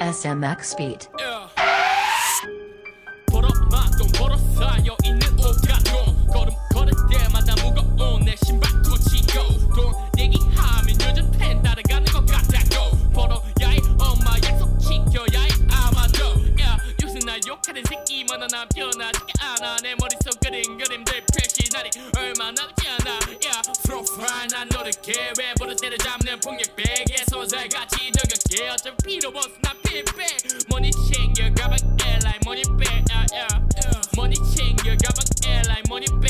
SMX beat. 벌어 막돈 벌어 쌓여 있는 옷과 돈 걸음 걸을 때마다 무거운 내 신발 고치고. 돈 얘기하면 요즘 팬 따라가는 것 같다고. 벌어야 해. 엄마 약속 지켜야 해. 아마도. 야 요새 날 욕하는 새끼만 난 변하지가 않아. 내 머릿속 그림 그림들 표시나리. 얼마 남지 않아 야 I know the care. Where for the state of time, then pull your bag. Yes, I was like, I got you, dug. I'll tell Money change, you grab a money back. Uh, uh. Money change, you grab a money.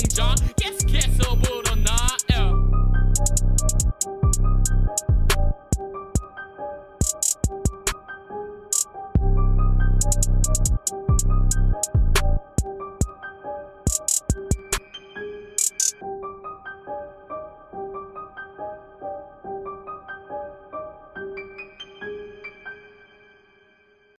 from John.